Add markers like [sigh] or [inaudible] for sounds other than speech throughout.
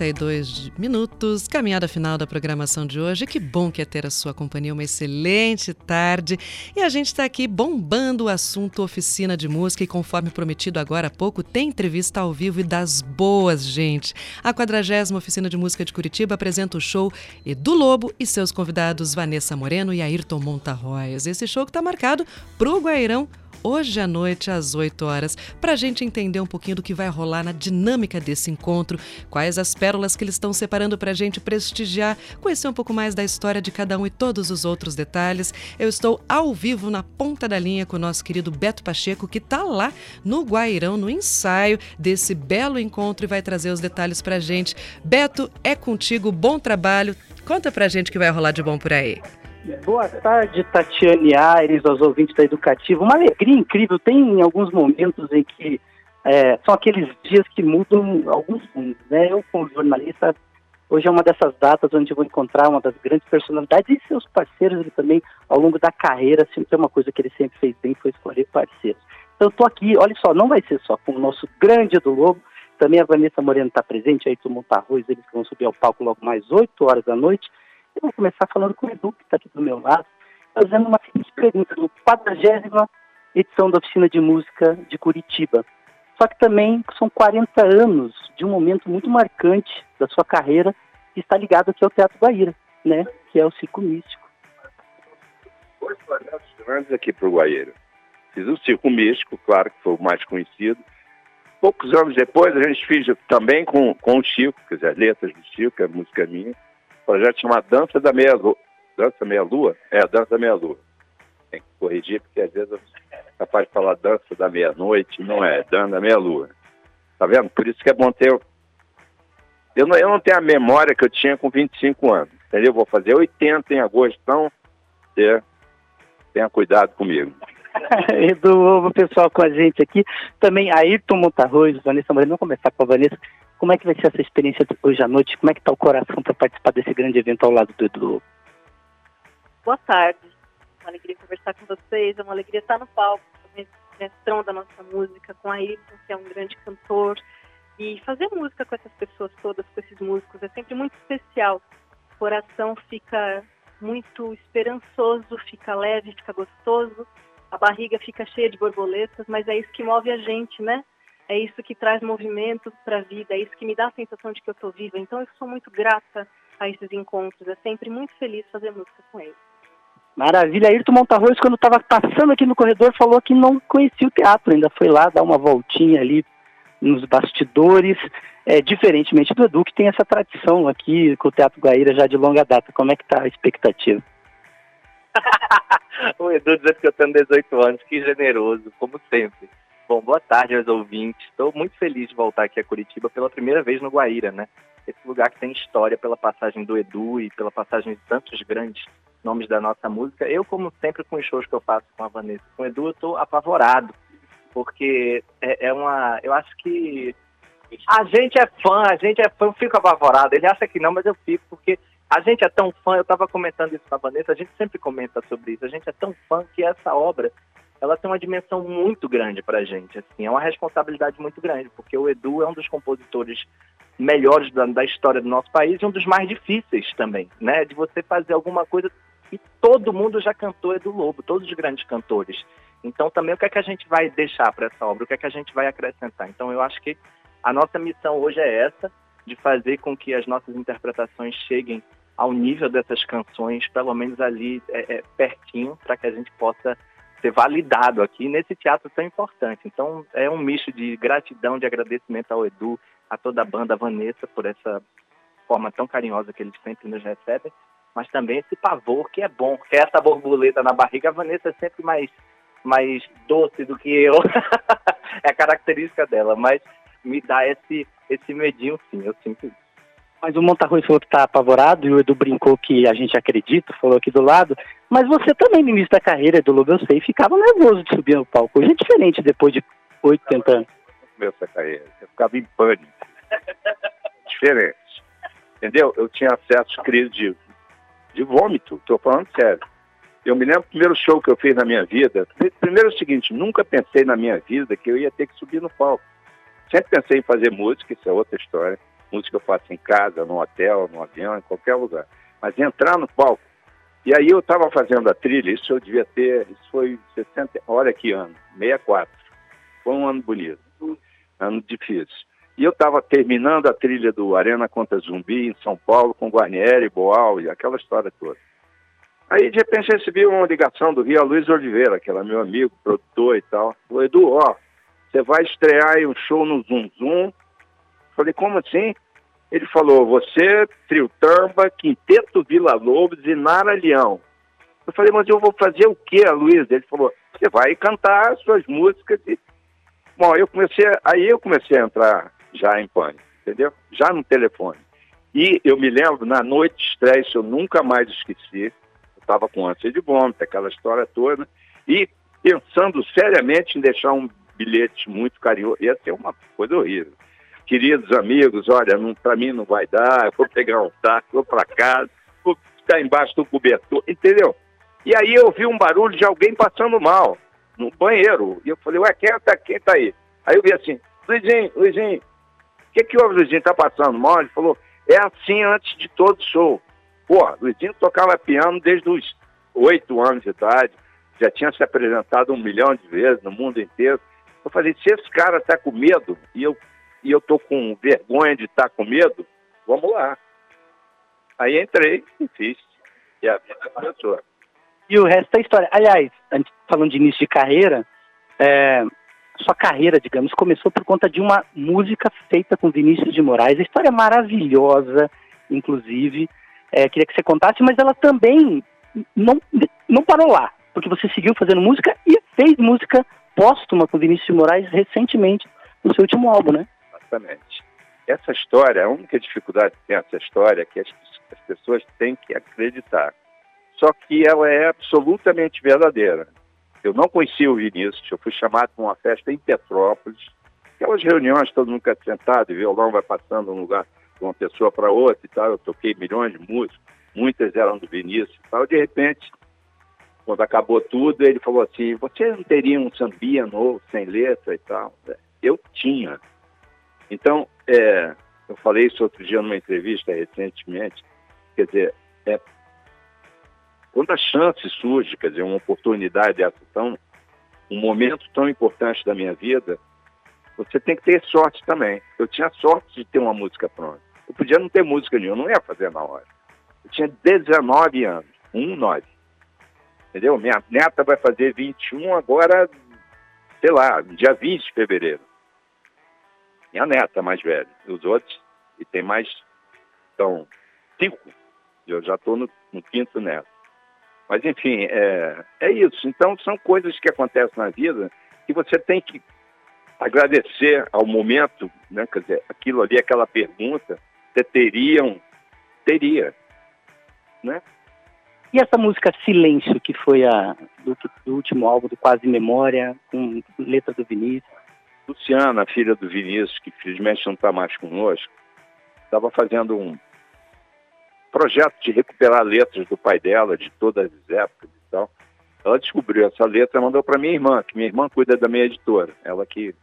32 minutos, caminhada final da programação de hoje. Que bom que é ter a sua companhia, uma excelente tarde. E a gente está aqui bombando o assunto oficina de música e conforme prometido agora há pouco, tem entrevista ao vivo e das boas, gente. A 40 Oficina de Música de Curitiba apresenta o show Edu Lobo e seus convidados Vanessa Moreno e Ayrton Montarroias. Esse show que está marcado para o Guairão hoje à noite às 8 horas, para a gente entender um pouquinho do que vai rolar na dinâmica desse encontro, quais as pérolas que eles estão separando para a gente prestigiar, conhecer um pouco mais da história de cada um e todos os outros detalhes. Eu estou ao vivo na ponta da linha com o nosso querido Beto Pacheco, que está lá no Guairão, no ensaio desse belo encontro e vai trazer os detalhes para a gente. Beto, é contigo, bom trabalho. Conta para a gente o que vai rolar de bom por aí. Boa tarde, Tatiane Aires, aos ouvintes da Educativa. Uma alegria incrível. Tem alguns momentos em que é, são aqueles dias que mudam alguns mundos, né? Eu, como jornalista, hoje é uma dessas datas onde vou encontrar uma das grandes personalidades e seus parceiros ele também, ao longo da carreira, sempre é uma coisa que ele sempre fez bem, foi escolher parceiros. Então, estou aqui, olha só, não vai ser só com o nosso grande do Lobo, também a Vanessa Moreno está presente, aí tu montar arroz, eles vão subir ao palco logo mais 8 horas da noite. Eu vou começar falando com o Edu, que está aqui do meu lado, fazendo uma seguinte pergunta, no 40 edição da Oficina de Música de Curitiba. Só que também são 40 anos de um momento muito marcante da sua carreira que está ligado aqui ao Teatro Guaíra, né? Que é o Circo Místico. Dois grandes aqui para o Guaíra. Fiz o Circo Místico, claro que foi o mais conhecido. Poucos anos depois a gente fez também com, com o Chico, quer dizer, as letras do Chico, é música minha projeto chamado Dança da Meia Lua. Dança Meia Lua? É, Dança da Meia Lua. Tem que corrigir, porque às vezes eu sou capaz de falar Dança da Meia-Noite, não é, Dança da Meia Lua. Tá vendo? Por isso que é bom ter. Eu não, eu não tenho a memória que eu tinha com 25 anos, entendeu? Vou fazer 80 em agosto, então é, tenha cuidado comigo. [laughs] Edu, o pessoal com a gente aqui. Também Ayrton Montarroz, Vanessa Moreno. Vamos começar com a Vanessa. Como é que vai ser essa experiência hoje à noite? Como é que está o coração para participar desse grande evento ao lado do Edu? Boa tarde. Uma alegria conversar com vocês. É uma alegria estar no palco, mestrão da nossa música, com a Ayrton, que é um grande cantor. E fazer música com essas pessoas todas, com esses músicos, é sempre muito especial. O coração fica muito esperançoso, fica leve, fica gostoso. A barriga fica cheia de borboletas, mas é isso que move a gente, né? É isso que traz movimento para a vida, é isso que me dá a sensação de que eu estou viva. Então eu sou muito grata a esses encontros, é sempre muito feliz fazer música com eles. Maravilha. Ayrton Montarroz, quando estava passando aqui no corredor, falou que não conhecia o teatro, ainda foi lá dar uma voltinha ali nos bastidores, é, diferentemente do Edu, que tem essa tradição aqui com o Teatro Guaíra já de longa data. Como é que está a expectativa? [laughs] o Edu dizendo que eu tenho 18 anos, que generoso, como sempre. Bom, boa tarde aos ouvintes. Estou muito feliz de voltar aqui a Curitiba pela primeira vez no Guaíra, né? Esse lugar que tem história pela passagem do Edu e pela passagem de tantos grandes nomes da nossa música. Eu, como sempre, com os shows que eu faço com a Vanessa com o Edu, eu estou apavorado, porque é, é, uma. Eu acho que a gente é fã, a gente é fã, eu fico apavorado. Ele acha que não, mas eu fico, porque a gente é tão fã, eu estava comentando isso com a Vanessa, a gente sempre comenta sobre isso, a gente é tão fã que essa obra ela tem uma dimensão muito grande para a gente. Assim, é uma responsabilidade muito grande, porque o Edu é um dos compositores melhores da, da, história do nosso país e um dos mais difíceis também, né? De você fazer alguma coisa e todo mundo já cantou Edu Lobo, todos os grandes cantores. Então também o que é que a gente vai deixar para essa obra, o que é que a gente vai acrescentar. Então eu acho que a nossa missão hoje é essa, de fazer com que as nossas interpretações cheguem ao nível dessas canções, pelo menos ali é, é, pertinho, para que a gente possa ser validado aqui nesse teatro tão importante. Então, é um misto de gratidão, de agradecimento ao Edu, a toda a banda, a Vanessa, por essa forma tão carinhosa que eles sempre nos recebem, mas também esse pavor que é bom, que é essa borboleta na barriga. A Vanessa é sempre mais, mais doce do que eu, [laughs] é a característica dela, mas me dá esse, esse medinho sim, eu sinto isso. Mas o Montarrui falou que está apavorado e o Edu brincou que a gente acredita, falou aqui do lado. Mas você também, no início da carreira, Edu Lobo, eu sei, ficava nervoso de subir no palco. Hoje é diferente depois de 80 anos. Meu essa carreira, eu ficava em pânico. diferente. Entendeu? Eu tinha acesso crise de, de vômito, estou falando sério. Eu me lembro do primeiro show que eu fiz na minha vida. Primeiro é o seguinte, nunca pensei na minha vida que eu ia ter que subir no palco. Sempre pensei em fazer música, isso é outra história Música eu faço em casa, no hotel, no avião, em qualquer lugar. Mas entrar no palco. E aí eu estava fazendo a trilha, isso eu devia ter, isso foi 60, olha que ano, 64. Foi um ano bonito, ano difícil. E eu estava terminando a trilha do Arena contra Zumbi em São Paulo com Guarnieri, Boal e aquela história toda. Aí, de repente, recebi uma ligação do Rio Luiz Oliveira, que era meu amigo, produtor e tal. Falou, Edu, ó, você vai estrear aí um show no Zoom Zoom. Falei, como assim? Ele falou, você, Trio Tamba, Quinteto Vila Lobos e Nara Leão. Eu falei, mas eu vou fazer o quê, Luiz? Ele falou, você vai cantar suas músicas. E... Bom, eu comecei, aí eu comecei a entrar já em pânico, entendeu? Já no telefone. E eu me lembro, na noite de estreia, isso eu nunca mais esqueci, eu estava com ânsia de vômito, aquela história toda, e pensando seriamente em deixar um bilhete muito carinhoso, ia ser uma coisa horrível. Queridos amigos, olha, para mim não vai dar, eu vou pegar um táxi, vou para casa, vou ficar embaixo do cobertor, entendeu? E aí eu vi um barulho de alguém passando mal no banheiro. E eu falei, ué, quem tá, quem tá aí? Aí eu vi assim, Luizinho, Luizinho, o que, que o Luizinho tá passando mal? Ele falou, é assim antes de todo show. Pô, Luizinho tocava piano desde os oito anos de idade, já tinha se apresentado um milhão de vezes no mundo inteiro. Eu falei, se esse cara tá com medo e eu, e eu tô com vergonha de estar tá com medo, vamos lá. Aí entrei e fiz. E a vida começou. E o resto é história. Aliás, falando de início de carreira, é, sua carreira, digamos, começou por conta de uma música feita com Vinícius de Moraes. A história é maravilhosa, inclusive. É, queria que você contasse, mas ela também não, não parou lá, porque você seguiu fazendo música e fez música póstuma com Vinícius de Moraes recentemente no seu último álbum, né? Exatamente. Essa história, a única dificuldade que tem essa história é que as, as pessoas têm que acreditar. Só que ela é absolutamente verdadeira. Eu não conhecia o Vinícius, eu fui chamado para uma festa em Petrópolis. Aquelas reuniões, todo mundo sentado e violão vai passando de um lugar de uma pessoa para outra e tal. Eu toquei milhões de músicas, muitas eram do Vinícius e tal. De repente, quando acabou tudo, ele falou assim: Você não teria um sambia novo, sem letra e tal? Eu tinha. Então, é, eu falei isso outro dia numa entrevista recentemente. Quer dizer, é, quando a chance surge, quer dizer, uma oportunidade dessa tão, um momento tão importante da minha vida, você tem que ter sorte também. Eu tinha sorte de ter uma música pronta. Eu podia não ter música nenhuma, não ia fazer na hora. Eu tinha 19 anos, um 9. Entendeu? Minha neta vai fazer 21 agora, sei lá, dia 20 de fevereiro. Minha neta mais velha. Os outros, e tem mais, então, cinco. Eu já estou no, no quinto neto. Mas, enfim, é, é isso. Então, são coisas que acontecem na vida que você tem que agradecer ao momento, né? Quer dizer, aquilo ali, aquela pergunta, você teriam, teria, né? E essa música Silêncio, que foi a do, do, último álbum do Quase Memória, com letra do Vinícius? Luciana, filha do Vinícius, que felizmente não está mais conosco, estava fazendo um, projeto de recuperar letras do pai dela, de todas as épocas e tal. Ela descobriu essa letra e mandou para minha irmã, que minha irmã cuida da minha editora. Ela que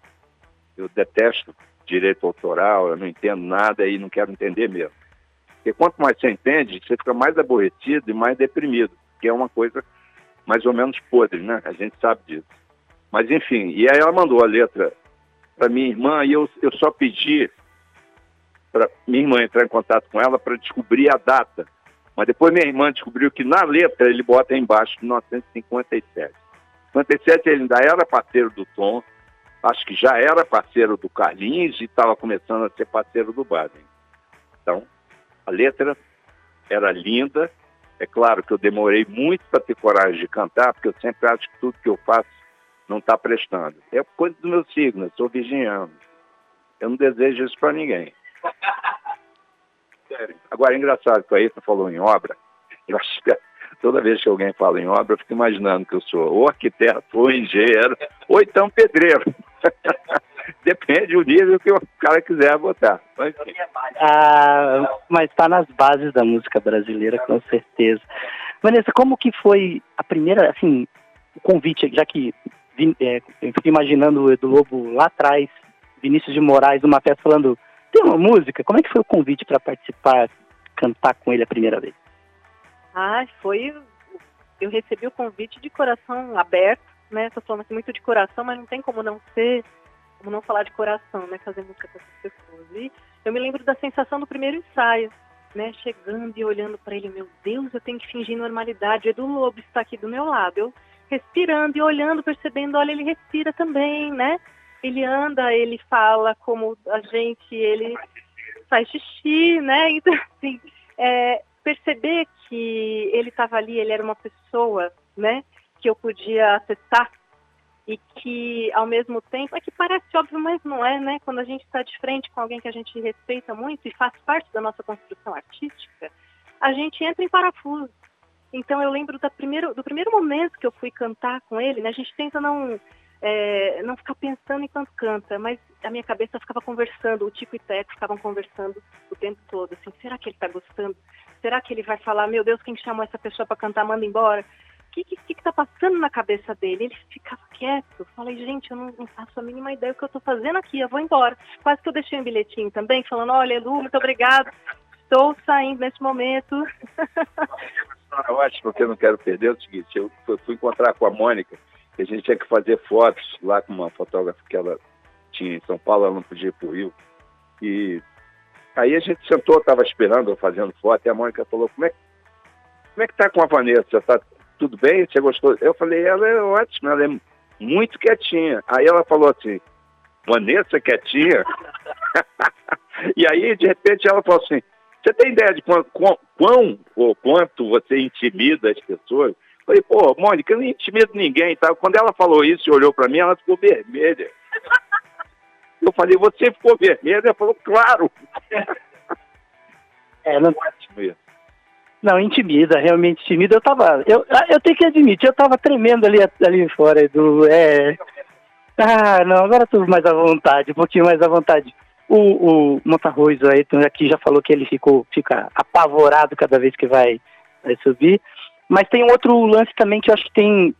eu detesto direito autoral, eu não entendo nada e não quero entender mesmo. Porque quanto mais você entende, você fica mais aborrecido e mais deprimido, que é uma coisa mais ou menos podre, né? A gente sabe disso. Mas enfim, e aí ela mandou a letra para minha irmã e eu, eu só pedi para minha irmã entrar em contato com ela para descobrir a data. Mas depois minha irmã descobriu que na letra ele bota embaixo 1957. 57 ele ainda era parceiro do Tom, acho que já era parceiro do Carlinhos e estava começando a ser parceiro do Baden. Então, a letra era linda. É claro que eu demorei muito para ter coragem de cantar, porque eu sempre acho que tudo que eu faço não está prestando. É coisa do meu signo, eu sou virginiano. Eu não desejo isso para ninguém. Sério. Agora, é engraçado que a Ayrton falou em obra. Eu acho que toda vez que alguém fala em obra, eu fico imaginando que eu sou ou arquiteto, ou engenheiro, ou então pedreiro. [laughs] Depende do nível que o cara quiser botar. Mas, ah, mas está nas bases da música brasileira, com certeza. Vanessa, como que foi a primeira, assim, o convite, já que é, eu fico imaginando o Edu Lobo lá atrás, Vinícius de Moraes, numa festa falando tem uma música? Como é que foi o convite para participar, cantar com ele a primeira vez? Ah, foi. Eu recebi o convite de coração aberto, né? Tô falando assim muito de coração, mas não tem como não ser, como não falar de coração, né? Fazer música com essas pessoas. E eu me lembro da sensação do primeiro ensaio, né? Chegando e olhando para ele, meu Deus, eu tenho que fingir normalidade. O Edu Lobo está aqui do meu lado. Eu respirando e olhando, percebendo, olha, ele respira também, né? Ele anda, ele fala como a gente, ele faz xixi, né? [laughs] Então, assim, é, perceber que ele estava ali, ele era uma pessoa, né? Que eu podia acessar e que, ao mesmo tempo, é que parece óbvio, mas não é, né? Quando a gente está de frente com alguém que a gente respeita muito e faz parte da nossa construção artística, a gente entra em parafuso. Então eu lembro primeiro, do primeiro momento que eu fui cantar com ele, né? A gente tenta não é, não ficar pensando enquanto canta, mas a minha cabeça ficava conversando, o Tico e Teco ficavam conversando o tempo todo, assim, será que ele está gostando? Será que ele vai falar, meu Deus, quem chamou essa pessoa para cantar, manda embora? O que que, que tá passando na cabeça dele? Ele ficava quieto. Falei, gente, eu não, não faço a mínima ideia do que eu estou fazendo aqui, eu vou embora. Quase que eu deixei um bilhetinho também, falando, olha, Lu, muito obrigado, estou saindo nesse momento. [laughs] ótimo, porque eu não quero perder é o seguinte, eu fui encontrar com a Mônica, que a gente tinha que fazer fotos lá com uma fotógrafa que ela tinha em São Paulo, ela não podia ir para o Rio. E aí a gente sentou, estava esperando, fazendo foto, e a Mônica falou, como é, como é que tá com a Vanessa? Tá tudo bem? Você gostou? Eu falei, ela é ótima, ela é muito quietinha. Aí ela falou assim, Vanessa quietinha? [laughs] e aí, de repente, ela falou assim, você tem ideia de quão, quão ou quanto você intimida as pessoas? Falei, pô, Mônica, eu não intimido ninguém, tá? Quando ela falou isso e olhou para mim, ela ficou vermelha. Eu falei, você ficou vermelha? Ela falou, claro. [laughs] É, não... Não, intimida, realmente intimida. Eu tava, eu, eu tenho que admitir, eu tava tremendo ali, ali fora do, é... Ah, não, agora tô mais à vontade, um pouquinho mais à vontade. O, o Montarroz aí aqui já falou que ele ficou, fica apavorado cada vez que vai, vai subir. Mas tem outro lance também que eu acho que tem.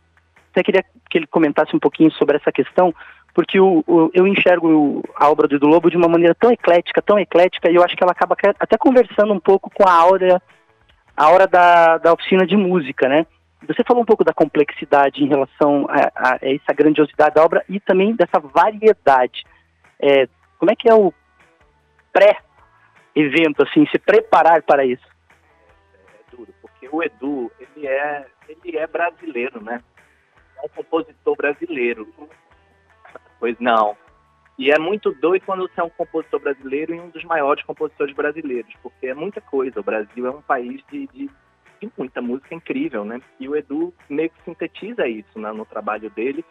Até queria que ele comentasse um pouquinho sobre essa questão, porque o, o, eu enxergo a obra do Lobo de uma maneira tão eclética, tão eclética, e eu acho que ela acaba até conversando um pouco com a aura, a hora da, da oficina de música, né? Você falou um pouco da complexidade em relação a, a, a essa grandiosidade da obra e também dessa variedade. É, como é que é o pré-evento, assim, se preparar para isso? É duro, porque o Edu, ele é, ele é brasileiro, né? É um compositor brasileiro. Pois não. E é muito doido quando você é um compositor brasileiro e um dos maiores compositores brasileiros, porque é muita coisa. O Brasil é um país de, de, de muita música incrível, né? E o Edu meio que sintetiza isso né, no trabalho dele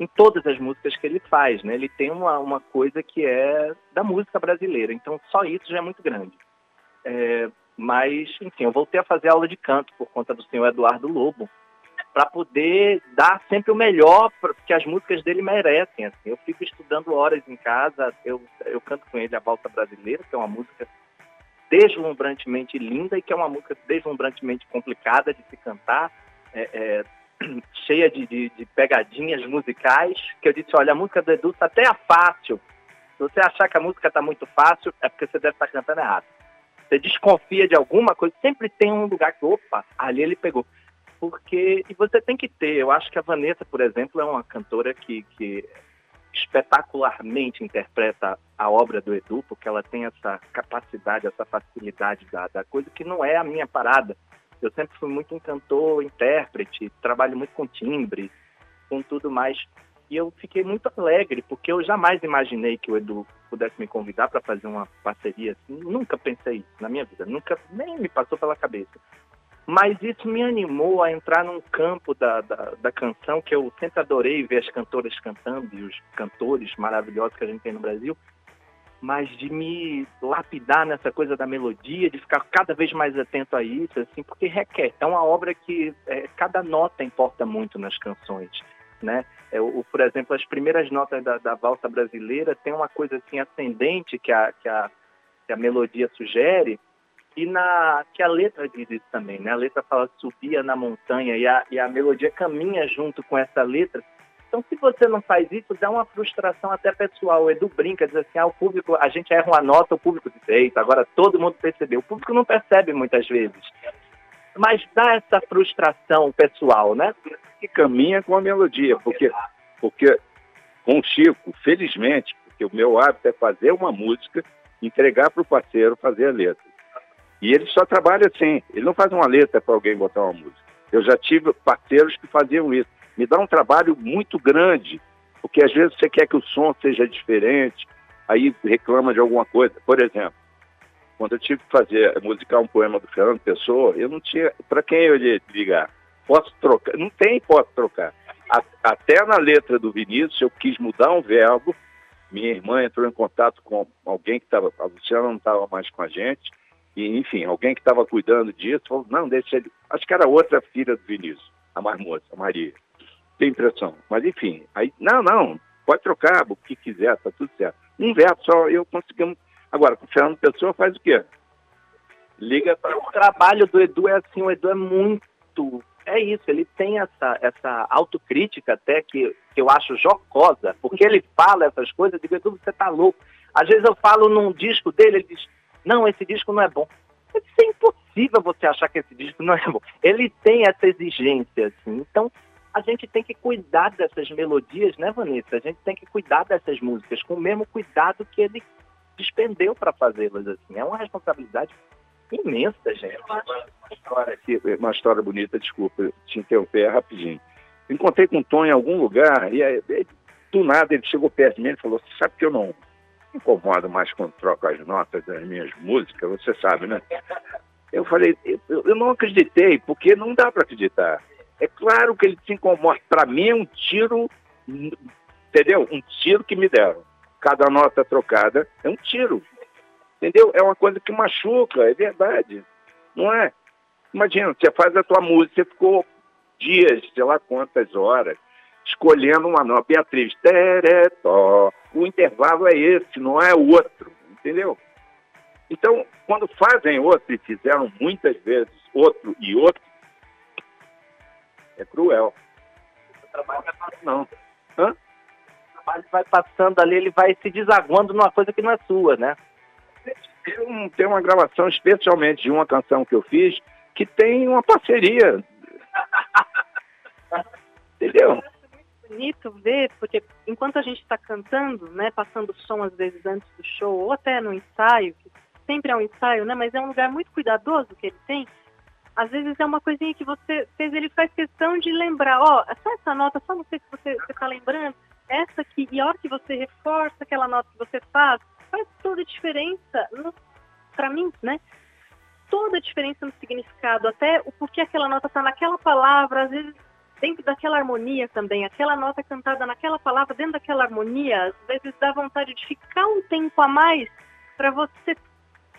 em todas as músicas que ele faz, né? Ele tem uma, uma coisa que é da música brasileira, então só isso já é muito grande. É, mas, enfim, eu voltei a fazer aula de canto por conta do senhor Eduardo Lobo, para poder dar sempre o melhor que as músicas dele merecem. Assim. Eu fico estudando horas em casa, eu, eu canto com ele a Valsa Brasileira, que é uma música deslumbrantemente linda e que é uma música deslumbrantemente complicada de se cantar. É, é, [clears throat] cheia de, de, de, pegadinhas musicais, que eu disse, olha, a música do Edu tá até é fácil. Se você achar que a música está muito fácil, é porque você deve estar tá cantando errado. Você desconfia de alguma coisa, sempre tem um lugar que, opa, ali ele pegou. Porque, e você tem que ter, eu acho que a Vanessa, por exemplo, é uma cantora que, que espetacularmente interpreta a obra do Edu, porque ela tem essa capacidade, essa facilidade da, da coisa que não é a minha parada. Eu sempre fui muito cantor, intérprete, trabalho muito com timbre, com tudo mais. E eu fiquei muito alegre, porque eu jamais imaginei que o Edu pudesse me convidar para fazer uma parceria assim. Nunca pensei isso na minha vida, nunca nem me passou pela cabeça. Mas isso me animou a entrar num campo da, da, da canção que eu sempre adorei ver as cantoras cantando e os cantores maravilhosos que a gente tem no Brasil mas de me lapidar nessa coisa da melodia, de ficar cada vez mais atento a isso, assim, porque requer. É uma obra que é, cada nota importa muito nas canções, né? É, o, por exemplo, as primeiras notas da, da, valsa brasileira tem uma coisa assim ascendente que a, que a, que a melodia sugere e na que a letra diz isso também, né? A letra fala subia na montanha e a, e a melodia caminha junto com essa letra Então, se você não faz isso, dá uma frustração até pessoal. O Edu brinca, diz assim, ah, o público, a gente erra uma nota, o público diz, eita, agora todo mundo percebeu. O público não percebe muitas vezes. Mas dá essa frustração pessoal, né? Que caminha com a melodia, porque, porque com o Chico, felizmente, porque o meu hábito é fazer uma música, entregar para o parceiro fazer a letra. E ele só trabalha assim, ele não faz uma letra para alguém botar uma música. Eu já tive parceiros que faziam isso me dá um trabalho muito grande, porque às vezes você quer que o som seja diferente, aí reclama de alguma coisa. Por exemplo, quando eu tive que fazer, musicar um poema do Fernando Pessoa, eu não tinha para quem eu ia ligar. Posso trocar? Não tem, posso trocar. A, até na letra do Vinícius, eu quis mudar um verbo. Minha irmã entrou em contato com alguém que estava, a Luciana não estava mais com a gente, e enfim, alguém que estava cuidando disso, falou: não, deixa ele. Acho que era outra filha do Vinícius, a mais moça, a Maria tem impressão. Mas enfim, aí, não, não, pode trocar o que quiser, tá tudo certo. Um verso só, eu consegui. Agora, o Fernando Pessoa faz o quê? Liga para o trabalho do Edu é assim, o Edu é muito. É isso, ele tem essa, essa autocrítica até que, que eu acho jocosa, porque ele fala essas coisas, eu digo, Edu, você tá louco. Às vezes eu falo num disco dele, ele diz, não, esse disco não é bom. Isso é impossível você achar que esse disco não é bom. Ele tem essa exigência, assim. Então, a gente tem que cuidar dessas melodias, né, Vanessa? A gente tem que cuidar dessas músicas com o mesmo cuidado que ele despendeu para fazê-las. Assim. É uma responsabilidade imensa, gente. Uma história, aqui, uma história bonita, desculpa, te interromper rapidinho. Encontrei com o Tom em algum lugar e aí, do nada ele chegou perto de mim e falou: Sabe que eu não me incomodo mais quando troco as notas das minhas músicas, você sabe, né? Eu falei: Eu, eu não acreditei, porque não dá para acreditar. É claro que ele se incomoda. Para mim é um tiro, entendeu? Um tiro que me deram. Cada nota trocada é um tiro. Entendeu? É uma coisa que machuca, é verdade. Não é? Imagina, você faz a tua música, você ficou dias, sei lá quantas horas, escolhendo uma nota. Beatriz, teretó. O intervalo é esse, não é o outro. Entendeu? Então, quando fazem outro, e fizeram muitas vezes outro e outro, é cruel. O trabalho não é fácil, não. Hã? O trabalho vai passando ali, ele vai se desaguando numa coisa que não é sua, né? Tem, tem uma gravação especialmente de uma canção que eu fiz que tem uma parceria. [laughs] Entendeu? bonito ver, porque enquanto a gente está cantando, né, passando som às vezes antes do show, ou até no ensaio, que sempre é um ensaio, né, mas é um lugar muito cuidadoso que ele tem, às vezes é uma coisinha que você fez, ele faz questão de lembrar, ó, oh, só essa nota, só não sei se você está lembrando, essa aqui, e a hora que você reforça aquela nota que você faz, faz toda a diferença, para mim, né? Toda a diferença no significado, até o porquê aquela nota está naquela palavra, às vezes dentro daquela harmonia também, aquela nota cantada naquela palavra, dentro daquela harmonia, às vezes dá vontade de ficar um tempo a mais para você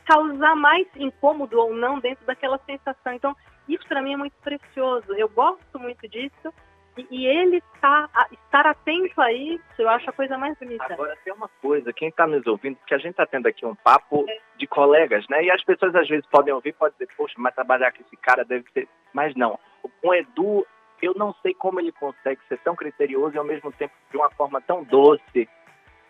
causar mais incômodo ou não dentro daquela sensação. Então, isso para mim é muito precioso. Eu gosto muito disso. E, e ele tá, a, estar atento a isso, eu acho a coisa mais bonita. Agora tem uma coisa, quem está nos ouvindo, porque a gente está tendo aqui um papo é. de colegas, né? E as pessoas às vezes podem ouvir, podem dizer, poxa, mas trabalhar com esse cara deve ser. Mas não. Com o Edu, eu não sei como ele consegue ser tão criterioso e ao mesmo tempo de uma forma tão doce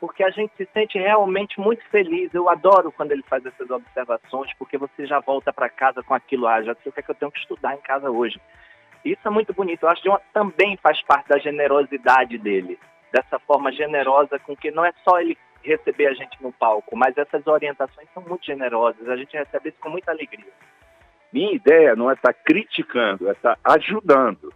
porque a gente se sente realmente muito feliz. Eu adoro quando ele faz essas observações, porque você já volta para casa com aquilo, ah, já sei o que, é que eu tenho que estudar em casa hoje. Isso é muito bonito. Eu acho que também faz parte da generosidade dele, dessa forma generosa com que não é só ele receber a gente no palco, mas essas orientações são muito generosas. A gente recebe isso com muita alegria. Minha ideia não é estar criticando, é estar ajudando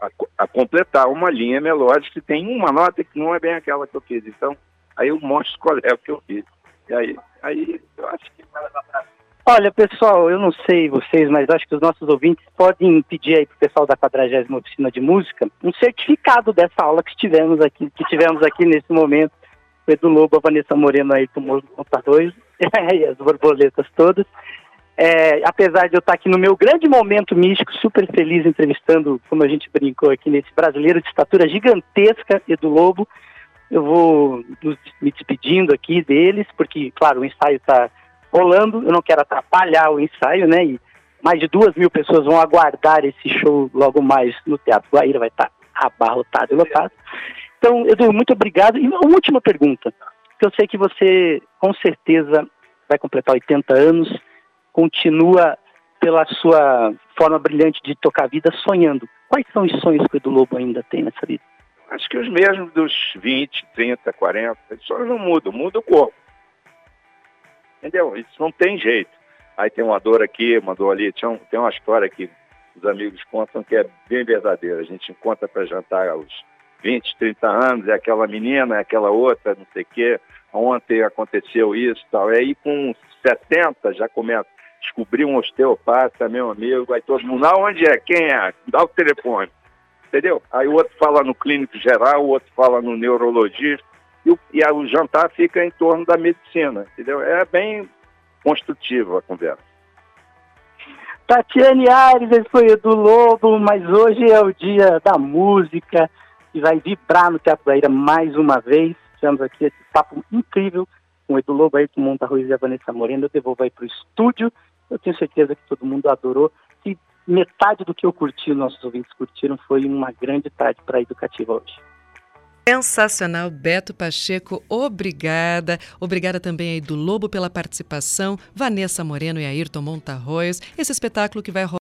a, a, completar uma linha melódica que tem uma nota que não é bem aquela que eu fiz. Então, aí eu mostro qual é o que eu fiz. E aí, aí eu acho que vai levar pra Olha, pessoal, eu não sei vocês, mas acho que os nossos ouvintes podem pedir aí para o pessoal da 40 Oficina de Música um certificado dessa aula que tivemos aqui, que tivemos aqui nesse momento. O Edu Lobo, a Vanessa Moreno aí tomou nota dois, [laughs] e as borboletas todas. É, apesar de eu estar aqui no meu grande momento místico, super feliz entrevistando, como a gente brincou aqui, nesse brasileiro de estatura gigantesca, Edu Lobo, eu vou me despedindo aqui deles, porque, claro, o ensaio está rolando, eu não quero atrapalhar o ensaio, né? E mais de duas mil pessoas vão aguardar esse show logo mais no Teatro Guaíra, vai estar abarrotado e lotado. Então, Edu, muito obrigado. E uma última pergunta, que eu sei que você, com certeza, vai completar 80 anos, continua pela sua forma brilhante de tocar a vida sonhando. Quais são os sonhos que o Edu Lobo ainda tem nessa vida? Acho que os mesmos dos 20, 30, 40. Os sonhos não mudam, muda o corpo. Entendeu? Isso não tem jeito. Aí tem uma dor aqui, uma dor ali. Tem, uma história que os amigos contam que é bem verdadeira. A gente encontra para jantar aos 20, 30 anos, é aquela menina, é aquela outra, não sei o quê. Ontem aconteceu isso e tal. Aí com 70 já começa a descobrir um osteopata, meu amigo, aí todo mundo, aonde é? Quem é? Dá o telefone. Entendeu? Aí o outro fala no clínico geral, o outro fala no neurologista, e o, e o jantar fica em torno da medicina, entendeu? É bem construtiva a conversa. Tatiane Aires, esse foi Edu Lobo, mas hoje é o dia da música e vai vibrar no Teatro Ira mais uma vez. Tivemos aqui esse papo incrível com o Edu Lobo, o Monta Ruiz e a Vanessa Moreno. Eu devolvo aí para o estúdio. Eu tenho certeza que todo mundo adorou. E metade do que eu curti, nossos ouvintes curtiram, foi uma grande tarde para a educativa hoje. Sensacional, Beto Pacheco, obrigada. Obrigada também aí do Lobo pela participação, Vanessa Moreno e Ayrton Montarroios. Esse espetáculo que vai